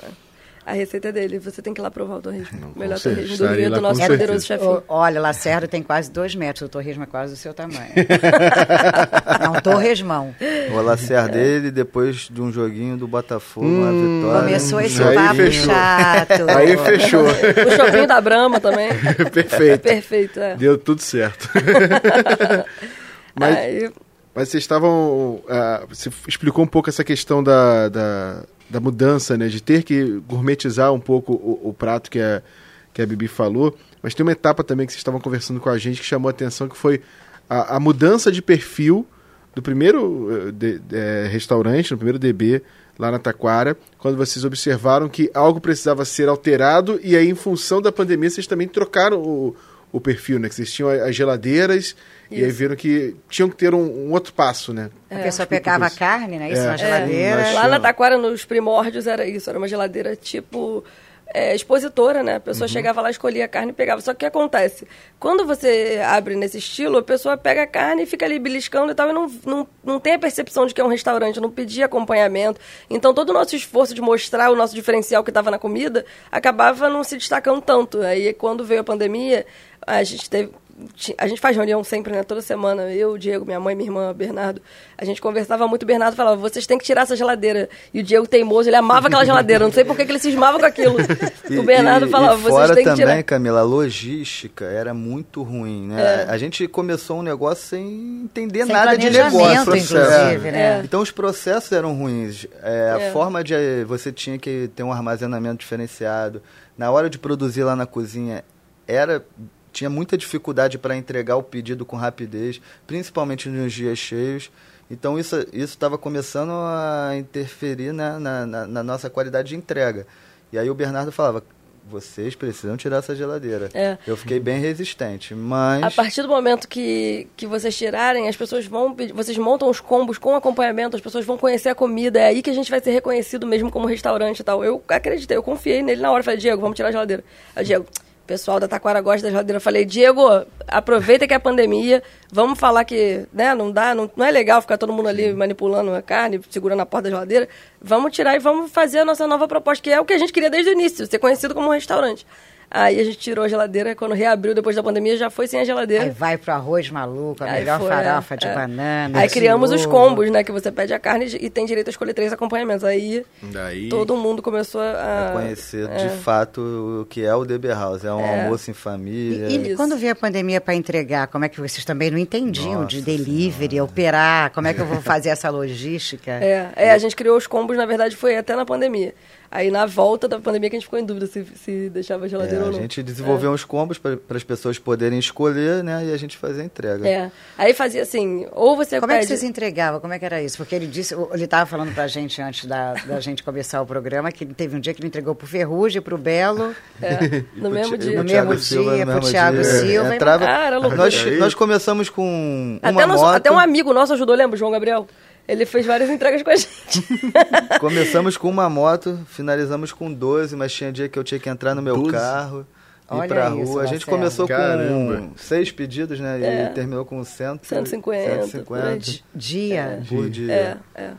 A receita é dele. Você tem que ir lá provar o torresmo. Não, Melhor torresmo do Rio, do nosso poderoso chefinho. Ô, Olha, Lacerda tem quase dois metros, o torresmo é quase do seu tamanho. é um torresmão. O Lacerda dele, depois de um joguinho do Botafogo, uma vitória. Começou esse Aí papo fechou. chato. Aí fechou. O chopinho da Brahma também. Perfeito. Perfeito, é. Deu tudo certo. Mas, Aí, mas vocês estavam. ah, você explicou um pouco essa questão da, da, da mudança, né? De ter que gourmetizar um pouco o, o prato que a, que a Bibi falou. Mas tem uma etapa também que vocês estavam conversando com a gente que chamou a atenção, que foi a, a mudança de perfil do primeiro eh, de- eh, restaurante, no primeiro DB, lá na Taquara, quando vocês observaram que algo precisava ser alterado e aí, em função da pandemia, vocês também trocaram o, o perfil, né? Que vocês tinham as geladeiras e aí Isso. viram que tinham que ter um, um outro passo, né? A pessoa pegava a carne, né? Isso É. na geladeira. É. Lá na Taquara, nos primórdios, era isso. Era uma geladeira tipo é, expositora, né? A pessoa chegava lá, escolhia a carne e pegava. Só que o que acontece? Quando você abre nesse estilo, a pessoa pega a carne e fica ali beliscando e tal, e não, não, não tem a percepção de que é um restaurante, não pedia acompanhamento. Então, todo o nosso esforço de mostrar o nosso diferencial que estava na comida acabava não se destacando tanto. Aí, quando veio a pandemia, a gente teve a gente faz reunião sempre, né? Toda semana. Eu, o Diego, minha mãe, minha irmã, Bernardo. A gente conversava muito. O Bernardo falava: vocês têm que tirar essa geladeira. E o Diego, teimoso, ele amava aquela geladeira. Não sei por que ele cismava com aquilo. E- o Bernardo e- falava: e vocês têm que também, tirar. Camila, a logística era muito ruim, né? A gente começou um negócio sem entender Sem nada de negócio. inclusive, É. né? Então os processos eram ruins. É, A É. forma de você tinha que ter um armazenamento diferenciado. Na hora de produzir lá na cozinha era tinha muita dificuldade para entregar o pedido com rapidez, principalmente nos dias cheios. Então isso isso estava começando a interferir na, na, na- na nossa qualidade de entrega. E aí o Bernardo falava: vocês precisam tirar essa geladeira. É. Eu fiquei bem resistente, mas A partir do momento que, que vocês tirarem, as pessoas vão pedir, vocês montam os combos com acompanhamento, as pessoas vão conhecer a comida, é aí que a gente vai ser reconhecido mesmo como restaurante e tal. Eu acreditei, eu confiei nele na hora, falei, Diego, vamos tirar a geladeira. Aí, Diego, o pessoal da Taquara gosta da geladeira. Eu falei, Diego, aproveita que é a pandemia, vamos falar que, né, não dá, não, não é legal ficar todo mundo ali manipulando a carne, segurando a porta da geladeira. Vamos tirar e vamos fazer a nossa nova proposta, que é o que a gente queria desde o início, ser conhecido como um restaurante. Aí a gente tirou a geladeira, quando reabriu depois da pandemia, já foi sem a geladeira. Aí vai pro arroz maluco, a Aí melhor foi, farofa é, de é. banana. Aí de criamos os ovo. combos, né? Que você pede a carne e tem direito a escolher três acompanhamentos. Aí Daí. todo mundo começou a. a conhecer é. de fato o que é o DB House. É um É. almoço em família. E, e quando veio a pandemia para entregar, como é que vocês também não entendiam de Nossa delivery, operar? Como é que eu vou fazer essa logística? É, é, a gente criou os combos, na verdade, foi até na pandemia. Aí na volta da pandemia que a gente ficou em dúvida se, se deixava a É, geladeira a ou não. gente desenvolveu uns combos para as pessoas poderem escolher, né? E a gente fazia a entrega. É. Aí fazia assim, ou você Como é que pede... vocês entregavam? Como é que era isso? Porque ele disse, ele estava falando pra gente antes da, da gente começar o programa que ele teve um dia que ele entregou pro Ferrugem, pro Belo. É, no mesmo Ti- dia. No mesmo Silva dia, pro Thiago. Silva, e- Entrava, Ah, era loucura. nós, nós começamos com uma Até, nosso- moto. até um amigo nosso ajudou, lembra? João Gabriel? Ele fez várias entregas com a gente. Começamos com uma moto, finalizamos com 12, mas tinha dia que eu tinha que entrar no meu 12? carro. Ir Olha pra isso, rua. A gente Marcelo. começou Caramba. com seis pedidos, né? É. E terminou com cento, 150, por aí. 150 Dia. por dia. É, é.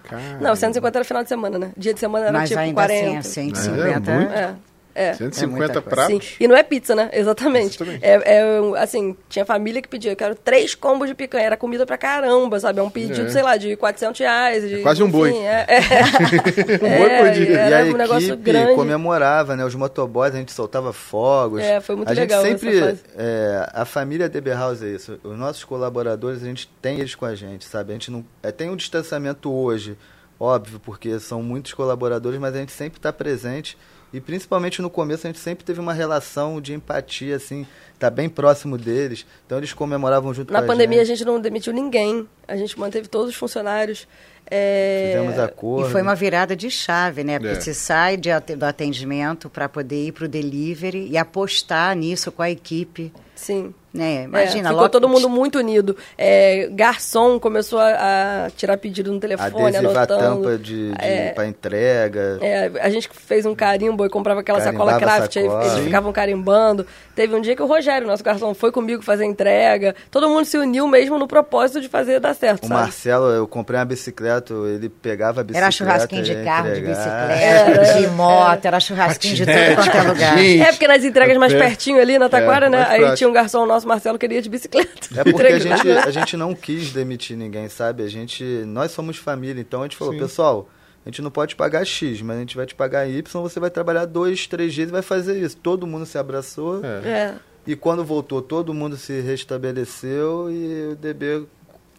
Não, 150 era final de semana, né? Dia de semana era Mas tipo ainda 40. assim, É, 150. muito. É, é. 150 É pratos. Sim, e não é pizza, né? Exatamente. Exatamente. É, é, assim, tinha família que pedia, eu quero três combos de picanha, era comida pra caramba, sabe? É um pedido, É. sei lá, de 400 reais. De, quase um boi. enfim, É, é. Um boi por dia. E a um equipe grande. comemorava, né? Os motoboys, a gente soltava fogos. É, foi muito a legal gente essa sempre, fase. é, a família DB House é isso. Os nossos colaboradores, a gente tem eles com a gente, sabe? A gente não é, tem um distanciamento hoje, óbvio, porque são muitos colaboradores, mas a gente sempre está presente. E principalmente no começo a gente sempre teve uma relação de empatia, assim, tá bem próximo deles. Então eles comemoravam junto Na com pandemia a a gente. gente não demitiu ninguém, a gente manteve todos os funcionários. É, Fizemos acordo. E foi uma virada de chave, né? Porque É. você sai de do atendimento para poder ir para o delivery e apostar nisso com a equipe. Sim. Né? Imagina, é, ficou todo mundo muito unido. É, garçom começou a, a, tirar pedido no telefone, Adesivar anotando. tampa de, de é, para entrega. É, a gente fez um carimbo e comprava aquela Carimbava sacola craft, sacola. aí eles ficavam carimbando. Teve um dia que o Rogério, nosso garçom, foi comigo fazer a entrega. Todo mundo se uniu mesmo no propósito de fazer dar certo, O sabe? Marcelo, eu comprei uma bicicleta, ele pegava a bicicleta. Era churrasquinho de carro, de entregar. bicicleta, de moto, era churrasquinho de tudo quanto é lugar. Gente, É, porque nas entregas mais é. pertinho ali na Taquara, É, né? Aí prático. tinha um garçom nosso, Marcelo, que ele ia de bicicleta. É porque a gente, a gente não quis demitir ninguém, sabe? A gente, nós somos família, então a gente falou, Sim. pessoal, a gente não pode pagar X, mas a gente vai te pagar Y, você vai trabalhar dois, três dias e vai fazer isso. Todo mundo se abraçou É. É. e quando voltou, todo mundo se restabeleceu e o DB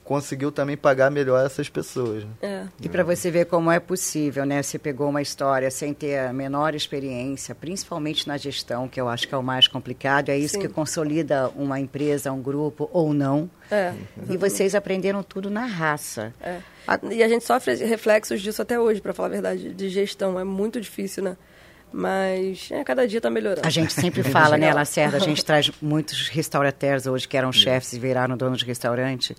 conseguiu também pagar melhor essas pessoas. né? É. E para você ver como é possível, né? Você pegou uma história sem ter a menor experiência, principalmente na gestão, que eu acho que é o mais complicado, é isso Sim. que consolida uma empresa, um grupo ou não. É. E vocês aprenderam tudo na raça. É. A- E a gente sofre reflexos disso até hoje, pra falar a verdade, de gestão. É muito difícil, né? Mas é, cada dia tá melhorando. A gente sempre fala, né. Lacerda? A gente traz muitos restaurateurs hoje que eram chefes e viraram donos de restaurante.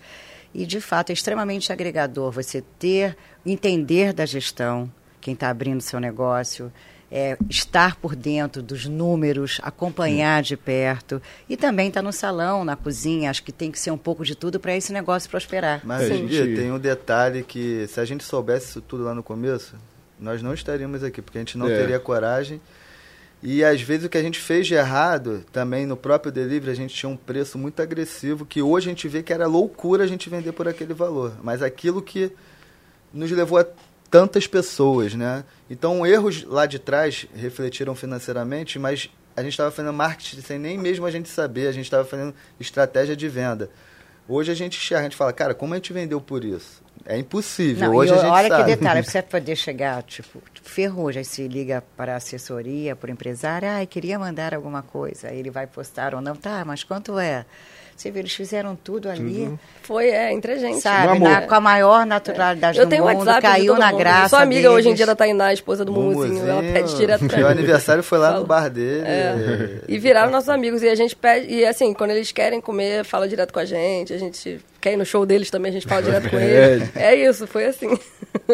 E, de fato, é extremamente agregador você ter, entender da gestão, quem está abrindo seu negócio, é, estar por dentro dos números, acompanhar de perto e também estar no salão, na cozinha. Acho que tem que ser um pouco de tudo para esse negócio prosperar. Mas hoje em gente- dia tem um detalhe que se a gente soubesse isso tudo lá no começo, nós não estaríamos aqui, porque a gente não É. teria coragem. E às vezes o que a gente fez de errado, também no próprio delivery, a gente tinha um preço muito agressivo, que hoje a gente vê que era loucura a gente vender por aquele valor. Mas aquilo que nos levou a tantas pessoas, né? Então erros lá de trás refletiram financeiramente, mas a gente estava fazendo marketing sem nem mesmo a gente saber, a gente estava fazendo estratégia de venda. Hoje a gente enxerga, a gente fala, cara, como a gente vendeu por isso? É impossível. Não, Hoje e a gente olha sabe. que detalhe, você poder chegar, tipo, ferrugem, se liga para a assessoria, para o empresário, ah, queria mandar alguma coisa, aí ele vai postar ou não, tá, mas quanto é? Você vê, eles fizeram tudo ali, Foi, é, entre a gente. sabe, na- com a maior naturalidade Eu do tenho mundo, WhatsApp de caiu na mundo. graça Sou amiga hoje em deles. dia da Tainá, a esposa do Mumuzinho. Ela pede direto pra Meu mim. aniversário foi lá no bar dele. É. E viraram nossos amigos. E a gente pede. E assim, quando eles querem comer, fala direto com a gente. A gente quer ir no show deles também, a gente fala direto com eles. É isso, foi assim.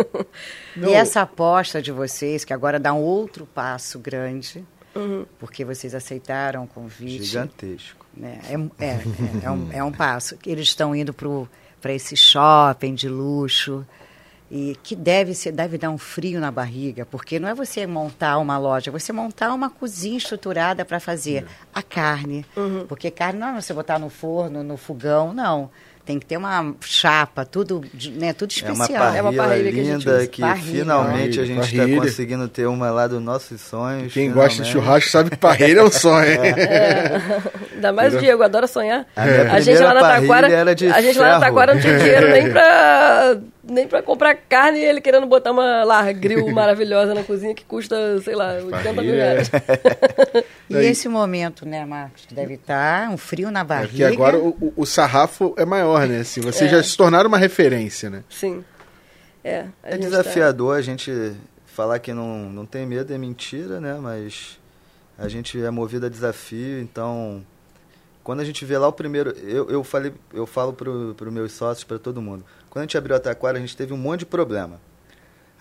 E essa aposta de vocês, que agora dá um outro passo grande, porque vocês aceitaram o convite. Gigantesco. Né? É, é, é, é um, é um passo. Eles estão indo para esse shopping de luxo e que deve ser deve dar um frio na barriga, porque não é você montar uma loja, é você montar uma cozinha estruturada para fazer a carne, porque carne não é você botar no forno, no fogão, não. Tem que ter uma chapa, tudo, né, tudo É uma especial. parrilha, É uma parrilha que a gente linda usa. que, Parrilha, finalmente a gente está parrilha. conseguindo ter uma lá dos nossos sonhos. Quem gosta de finalmente. churrasco sabe que parreira é um sonho. hein? Ainda mais o Diego, adora sonhar. A A gente lá na parrilha Taquara. era de A gente lá na. Taquara não tinha dinheiro nem pra, nem pra comprar carne e ele querendo botar uma lá, grill maravilhosa na cozinha que custa, sei lá, 80 mil reais. E esse momento, né, Marcos, que deve estar um frio na É barriga. porque agora o, o- sarrafo é maior, né? Assim, vocês É. já se tornaram uma referência, né? Sim. É, a É gente desafiador a gente falar que não, não tem medo, é mentira, né? Mas a gente é movido a desafio, então quando a gente vê lá o primeiro, eu, eu falei, eu falo pro, pro meus sócios, para todo mundo. Quando a gente abriu a Taquara, a gente teve um monte de problema.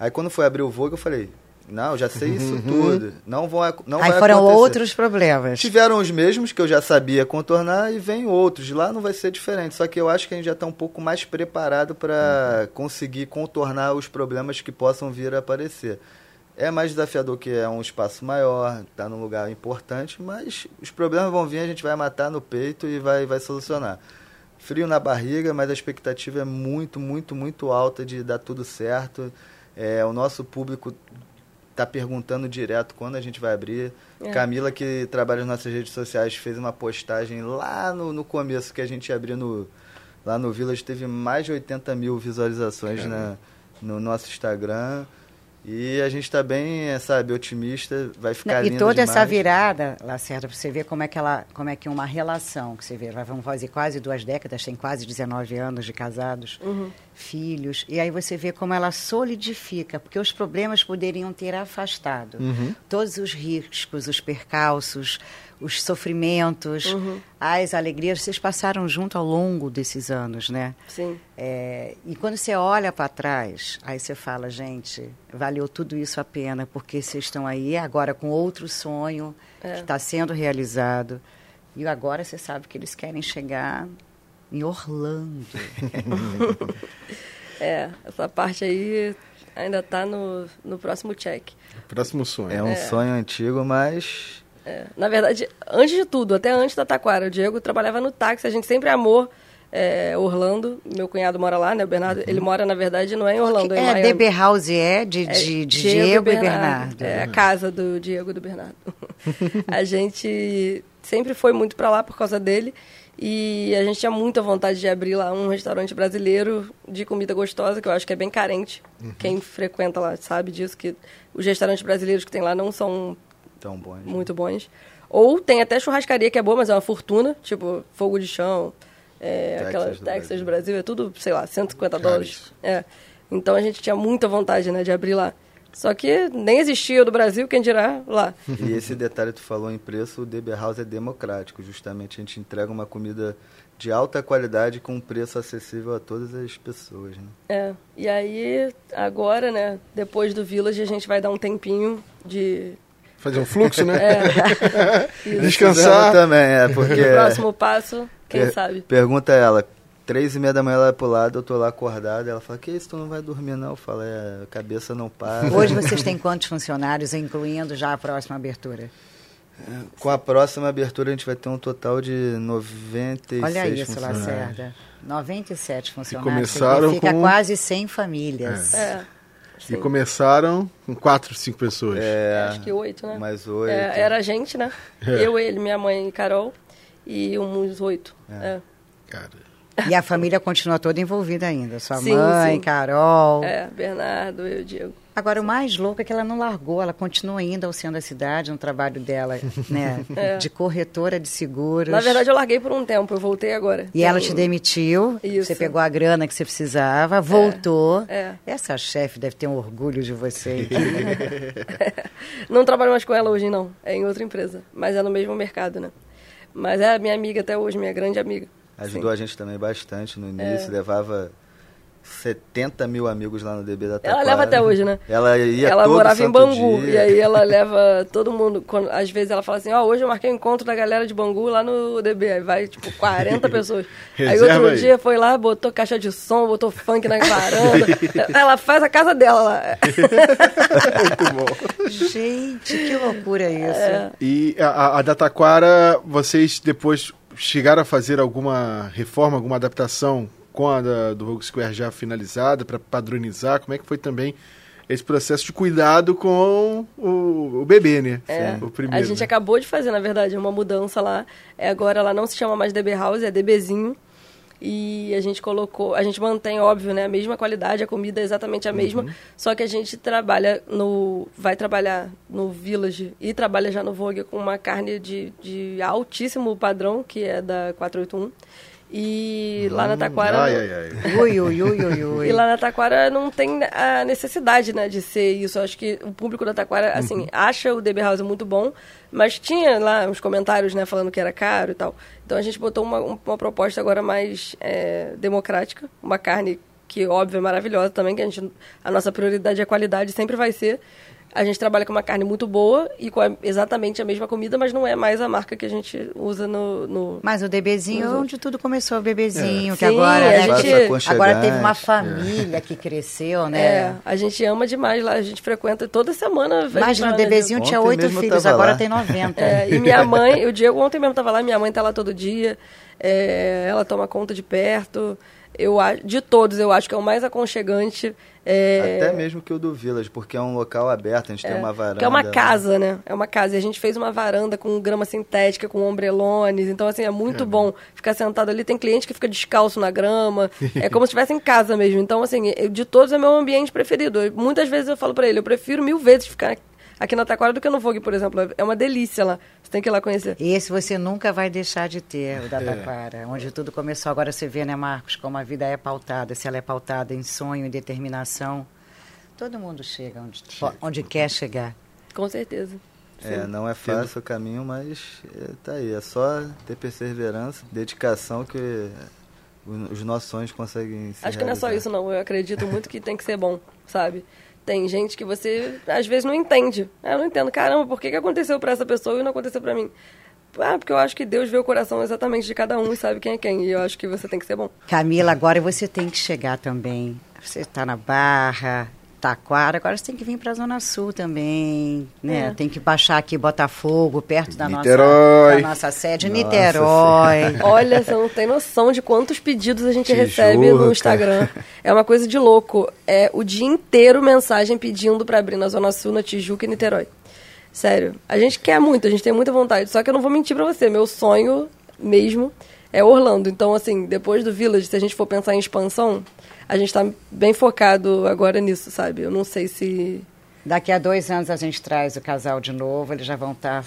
Aí quando foi abrir o Vogue, eu falei, não, já sei isso tudo. Não vão não Aí vai foram acontecer. outros problemas. Tiveram os mesmos que eu já sabia contornar e vem outros. Lá não vai ser diferente. Só que eu acho que a gente já está um pouco mais preparado para conseguir contornar os problemas que possam vir a aparecer. É mais desafiador que é um espaço maior, está num lugar importante, mas os problemas vão vir, a gente vai matar no peito e vai, vai solucionar. Frio na barriga, mas a expectativa é muito, muito, muito alta de dar tudo certo. É, o nosso público tá perguntando direto quando a gente vai abrir. É. Camila, que trabalha nas nossas redes sociais, fez uma postagem lá no, no começo que a gente abriu no, lá no Village, teve mais de 80 mil visualizações na, no nosso Instagram. E a gente está bem, é, sabe, otimista, vai ficar Não, E toda demais. essa virada, Lacerda, você vê como é que ela, como é que uma relação, que você vê, vai- vamos fazer quase duas décadas, tem quase 19 anos de casados, filhos, e aí você vê como ela solidifica, porque os problemas poderiam ter afastado. Todos os riscos, os percalços, os sofrimentos, as alegrias, vocês passaram junto ao longo desses anos, né? Sim. É, e quando você olha para trás, aí você fala, gente, valeu tudo isso a pena, porque vocês estão aí agora com outro sonho É. que está sendo realizado. E agora você sabe que eles querem chegar em Orlando. É, essa parte aí ainda tá no, no próximo check. Próximo sonho. É um sonho antigo, mas É, na verdade, antes de tudo, até antes da Taquara, o Diego trabalhava no táxi, a gente sempre amou é, Orlando. Meu cunhado mora lá, né? O Bernardo, ele mora, na verdade, não é em Orlando, é em é, Miami. DB House é de, É, de, de Diego, e Bernardo. É a casa do Diego e do Bernardo. a gente sempre foi muito para lá por causa dele. E a gente tinha muita vontade de abrir lá um restaurante brasileiro de comida gostosa, que eu acho que é bem carente. Quem frequenta lá sabe disso, que os restaurantes brasileiros que tem lá não são tão bom. muito bons. Ou tem até churrascaria que é boa, mas é uma fortuna, tipo fogo de chão, é, Texas aquela do Texas Brasil. do Brasil, é tudo, sei lá, 150 Caro dólares. É. Então a gente tinha muita vontade, né, de abrir lá. Só que nem existia o do Brasil, quem dirá lá. E esse detalhe que tu falou em preço, o DB House é democrático. Justamente a gente entrega uma comida de alta qualidade com um preço acessível a todas as pessoas. Né? É. E aí, agora, né, depois do Village, a gente vai dar um tempinho de Fazer um fluxo, né? É. Descansar. também, é, porque... o próximo passo, quem per- sabe. Pergunta ela, três e meia da manhã ela vai pro lado, eu tô lá acordado, ela fala, que isso, tu não vai dormir não? Eu falo, é, a cabeça não para. Hoje vocês têm quantos funcionários, incluindo já a próxima abertura? Com a próxima abertura a gente vai ter um total de 96 Olha isso, funcionários. Lacerda. 97 funcionários. começaram Significa com- quase 100 famílias. É. E começaram com quatro, cinco pessoas. É, Acho que oito, né? mais oito. É, era a gente, né? Eu, ele, minha mãe e Carol. E uns oito. É. Cara. E a família continua toda envolvida ainda. Sua Sim, mãe, sim. Carol. É, Bernardo, eu, Diego. Agora, o mais louco é que ela não largou, ela continua indo ao centro da cidade no trabalho dela, né? É. De corretora de seguros. Na verdade, eu larguei por um tempo, eu voltei agora. E ela Tem- te demitiu, Isso. você pegou a grana que você precisava, voltou. é. Essa chefe deve ter um orgulho de você. Não trabalho mais com ela hoje, não. É em outra empresa. Mas é no mesmo mercado, né? Mas é minha amiga até hoje, minha grande amiga. Ajudou a gente também bastante no início, levava 70 mil amigos lá no DB da Ela Taquara. leva até hoje, né? Ela ia ela todo morava em Bangu. dia. E aí ela leva todo mundo. Quando, às vezes ela fala assim, ó, hoje eu marquei um encontro da galera de Bangu lá no DB. Aí vai, tipo, 40 pessoas. aí outro aí. dia foi lá, botou caixa de som, botou funk na varanda. ela faz a casa dela lá. Muito bom. Gente, que loucura isso. É. E a, a- a da Taquara, vocês depois chegaram a fazer alguma reforma, alguma adaptação com a da, do Vogue Square já finalizada para padronizar? Como é que foi também esse processo de cuidado com o, o bebê, né? É. O primeiro. A gente né? acabou de fazer, na verdade, uma mudança lá. É, agora ela não se chama mais DB House, é DBzinho. E a gente colocou, a gente mantém, óbvio, né, a mesma qualidade, a comida é exatamente a mesma, só que a gente trabalha no, vai trabalhar no Village e trabalha já no Vogue com uma carne de, de altíssimo padrão, que é da 481. E lá na Taquara... Ai, ai, ai. Ui, ui, ui, ui, ui. E lá na Taquara não tem a necessidade, né, de ser isso. Eu acho que o público da Taquara, assim, acha o DB House muito bom, mas tinha lá uns comentários, né, falando que era caro e tal. Então a gente botou uma, uma proposta agora mais é, democrática, uma carne que, óbvio, é maravilhosa também, que a, gente, a nossa prioridade é a qualidade, sempre vai ser. A gente trabalha com uma carne muito boa e com a- exatamente a mesma comida, mas não é mais a marca que a gente usa no... no... Mas o bebezinho, onde tudo começou, o bebezinho, que Sim, agora, a né, gente- agora teve uma aconchegante. família que cresceu, É, né? a gente ama demais lá, a gente frequenta toda semana. Imagina, o bebezinho tinha oito filhos, agora lá. tem 90. É, e minha mãe, o Diego ontem mesmo estava lá, minha mãe está lá todo dia, é, ela toma conta de perto. Eu de todos, eu acho que é o mais aconchegante. É, Até mesmo que o do Village, porque é um local aberto, a gente tem uma varanda. que é uma casa, né? É uma casa. E a gente fez uma varanda com grama sintética, com ombrelones. Então, assim, é muito bom ficar sentado ali. Tem cliente que fica descalço na grama. É como se estivesse em casa mesmo. Então, assim, de todos é meu ambiente preferido. Muitas vezes eu falo pra ele, eu prefiro mil vezes ficar aqui na Taquara do que no Vogue, por exemplo. É uma delícia lá. Você tem que ir lá conhecer. Esse você nunca vai deixar de ter, o da Taquara, onde tudo começou. Agora você vê, né, Marcos, como a vida é pautada, se ela é pautada em sonho e determinação. Todo mundo chega onde, onde quer chegar. Com certeza. É, não é fácil o caminho, mas é, tá aí. É só ter perseverança, dedicação que os nossos sonhos conseguem se Acho que não é só isso, não. Eu acredito muito que tem que ser bom, sabe? Tem gente que você, às vezes, não entende. Eu não entendo. Caramba, por que, que aconteceu pra essa pessoa e não aconteceu pra mim? Ah, porque eu acho que Deus vê o coração exatamente de cada um e sabe quem é quem. E eu acho que você tem que ser bom. Camila, agora você tem que chegar também. Você está na Barra, Taquara, agora você tem que vir para a Zona Sul também, né? É. Tem que baixar aqui Botafogo, perto da, nossa, Niterói. da nossa sede, Nossa Niterói. Olha, você não tem noção de quantos pedidos a gente Tijuca. recebe no Instagram. É uma coisa de louco. É o dia inteiro mensagem pedindo pra abrir na Zona Sul, na Tijuca e Niterói. Sério. A gente quer muito, a gente tem muita vontade. Só que eu não vou mentir pra você. Meu sonho mesmo é Orlando. Então, assim, depois do Village, se a gente for pensar em expansão, a gente tá bem focado agora nisso, sabe? Eu não sei se. Daqui a dois anos a gente traz o casal de novo, eles já vão estar.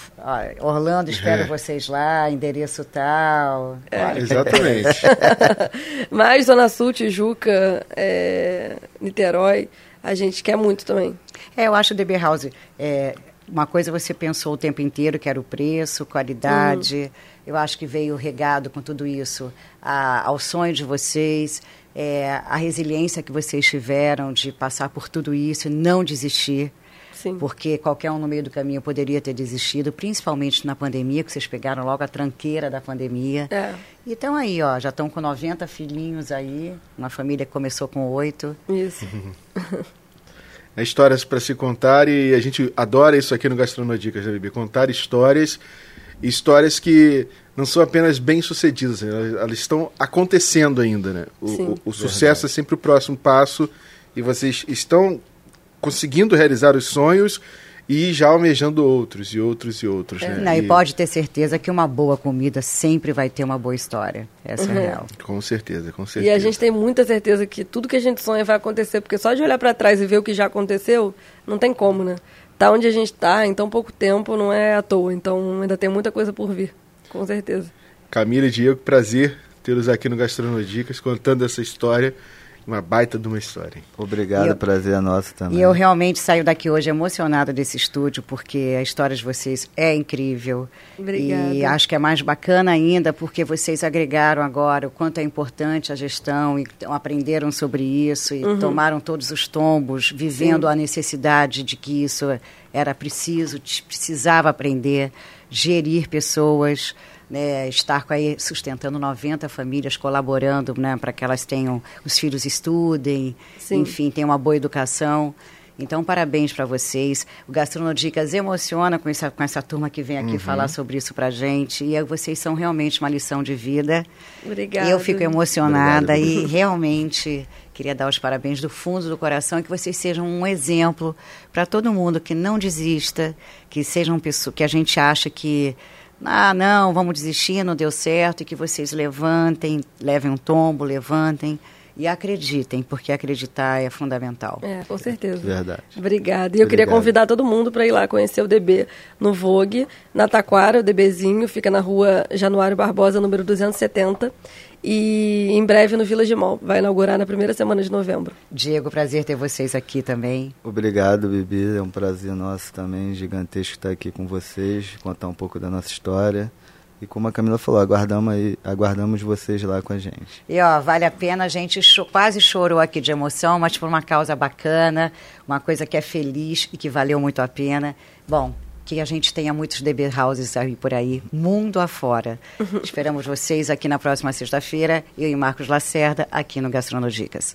Orlando, espero É. vocês lá, endereço tal. Olha, Exatamente. Mas Zona Sul, Tijuca, é, Niterói, a gente quer muito também. É, eu acho o DB House. É, uma coisa você pensou o tempo inteiro, que era o preço, qualidade. Eu acho que veio regado com tudo isso a- ao sonho de vocês, é, a resiliência que vocês tiveram de passar por tudo isso e não desistir. Sim. Porque qualquer um no meio do caminho poderia ter desistido, principalmente na pandemia, que vocês pegaram logo a tranqueira da pandemia. É. E estão aí, ó, já estão com 90 filhinhos aí, uma família que começou com oito. Isso. É histórias para se contar e a gente adora isso aqui no Gastronodicas, né, Bibi? Contar histórias, histórias que não são apenas bem-sucedidas, né? elas, elas estão acontecendo ainda, né? O, o- o sucesso é sempre o próximo passo e vocês estão conseguindo realizar os sonhos e já almejando outros e outros e outros, né? Não, e pode ter certeza que uma boa comida sempre vai ter uma boa história. Essa é a real. Com certeza, com E certeza. a gente tem muita certeza que tudo que a gente sonha vai acontecer, porque só de olhar pra trás e ver o que já aconteceu, não tem como, né? Tá onde a gente tá em tão pouco tempo não é à toa, então ainda tem muita coisa por vir, com certeza. Camila e Diego, prazer tê-los aqui no Gastronodicas contando essa história, uma baita de uma história. Obrigado, eu- prazer é nosso também. E eu realmente saio daqui hoje emocionada desse estúdio, porque a história de vocês é incrível. Obrigada. E acho que é mais bacana ainda, porque vocês agregaram agora o quanto é importante a gestão, e aprenderam sobre isso, e tomaram todos os tombos, vivendo a necessidade de que isso era preciso, precisava aprender, gerir pessoas. Né, estar com aí sustentando 90 famílias, colaborando né, para que elas tenham, os filhos estudem, Sim. enfim, tenham uma boa educação. Então, parabéns para vocês. O Gastronodicas emociona com essa, com essa turma que vem aqui falar sobre isso para gente. E vocês são realmente uma lição de vida. Obrigada. Eu fico emocionada Obrigado. e realmente queria dar os parabéns do fundo do coração e que vocês sejam um exemplo para todo mundo que não desista, que sejam pessoas que a gente acha que ah, não, vamos desistir, não deu certo, e que vocês levantem, levem um tombo, levantem e acreditem, porque acreditar é fundamental. É, com certeza. Verdade. Obrigada. E eu queria convidar todo mundo para ir lá conhecer o DB no Vogue, na Taquara, o DBzinho, fica na rua Januário Barbosa, número 270. E em breve no Village Mall. Vai inaugurar na primeira semana de novembro. Diego, prazer ter vocês aqui também. Obrigado, Bibi. É um prazer nosso também, gigantesco estar aqui com vocês, contar um pouco da nossa história. E como a Camila falou, aguardamos, aí, aguardamos vocês lá com a gente. E ó, vale a pena, a gente cho- quase chorou aqui de emoção, mas por uma causa bacana, uma coisa que é feliz e que valeu muito a pena. Bom, que a gente tenha muitos DB Houses aí por aí, mundo afora. Esperamos vocês aqui na próxima sexta-feira, eu e Marcos Lacerda, aqui no Gastronodicas.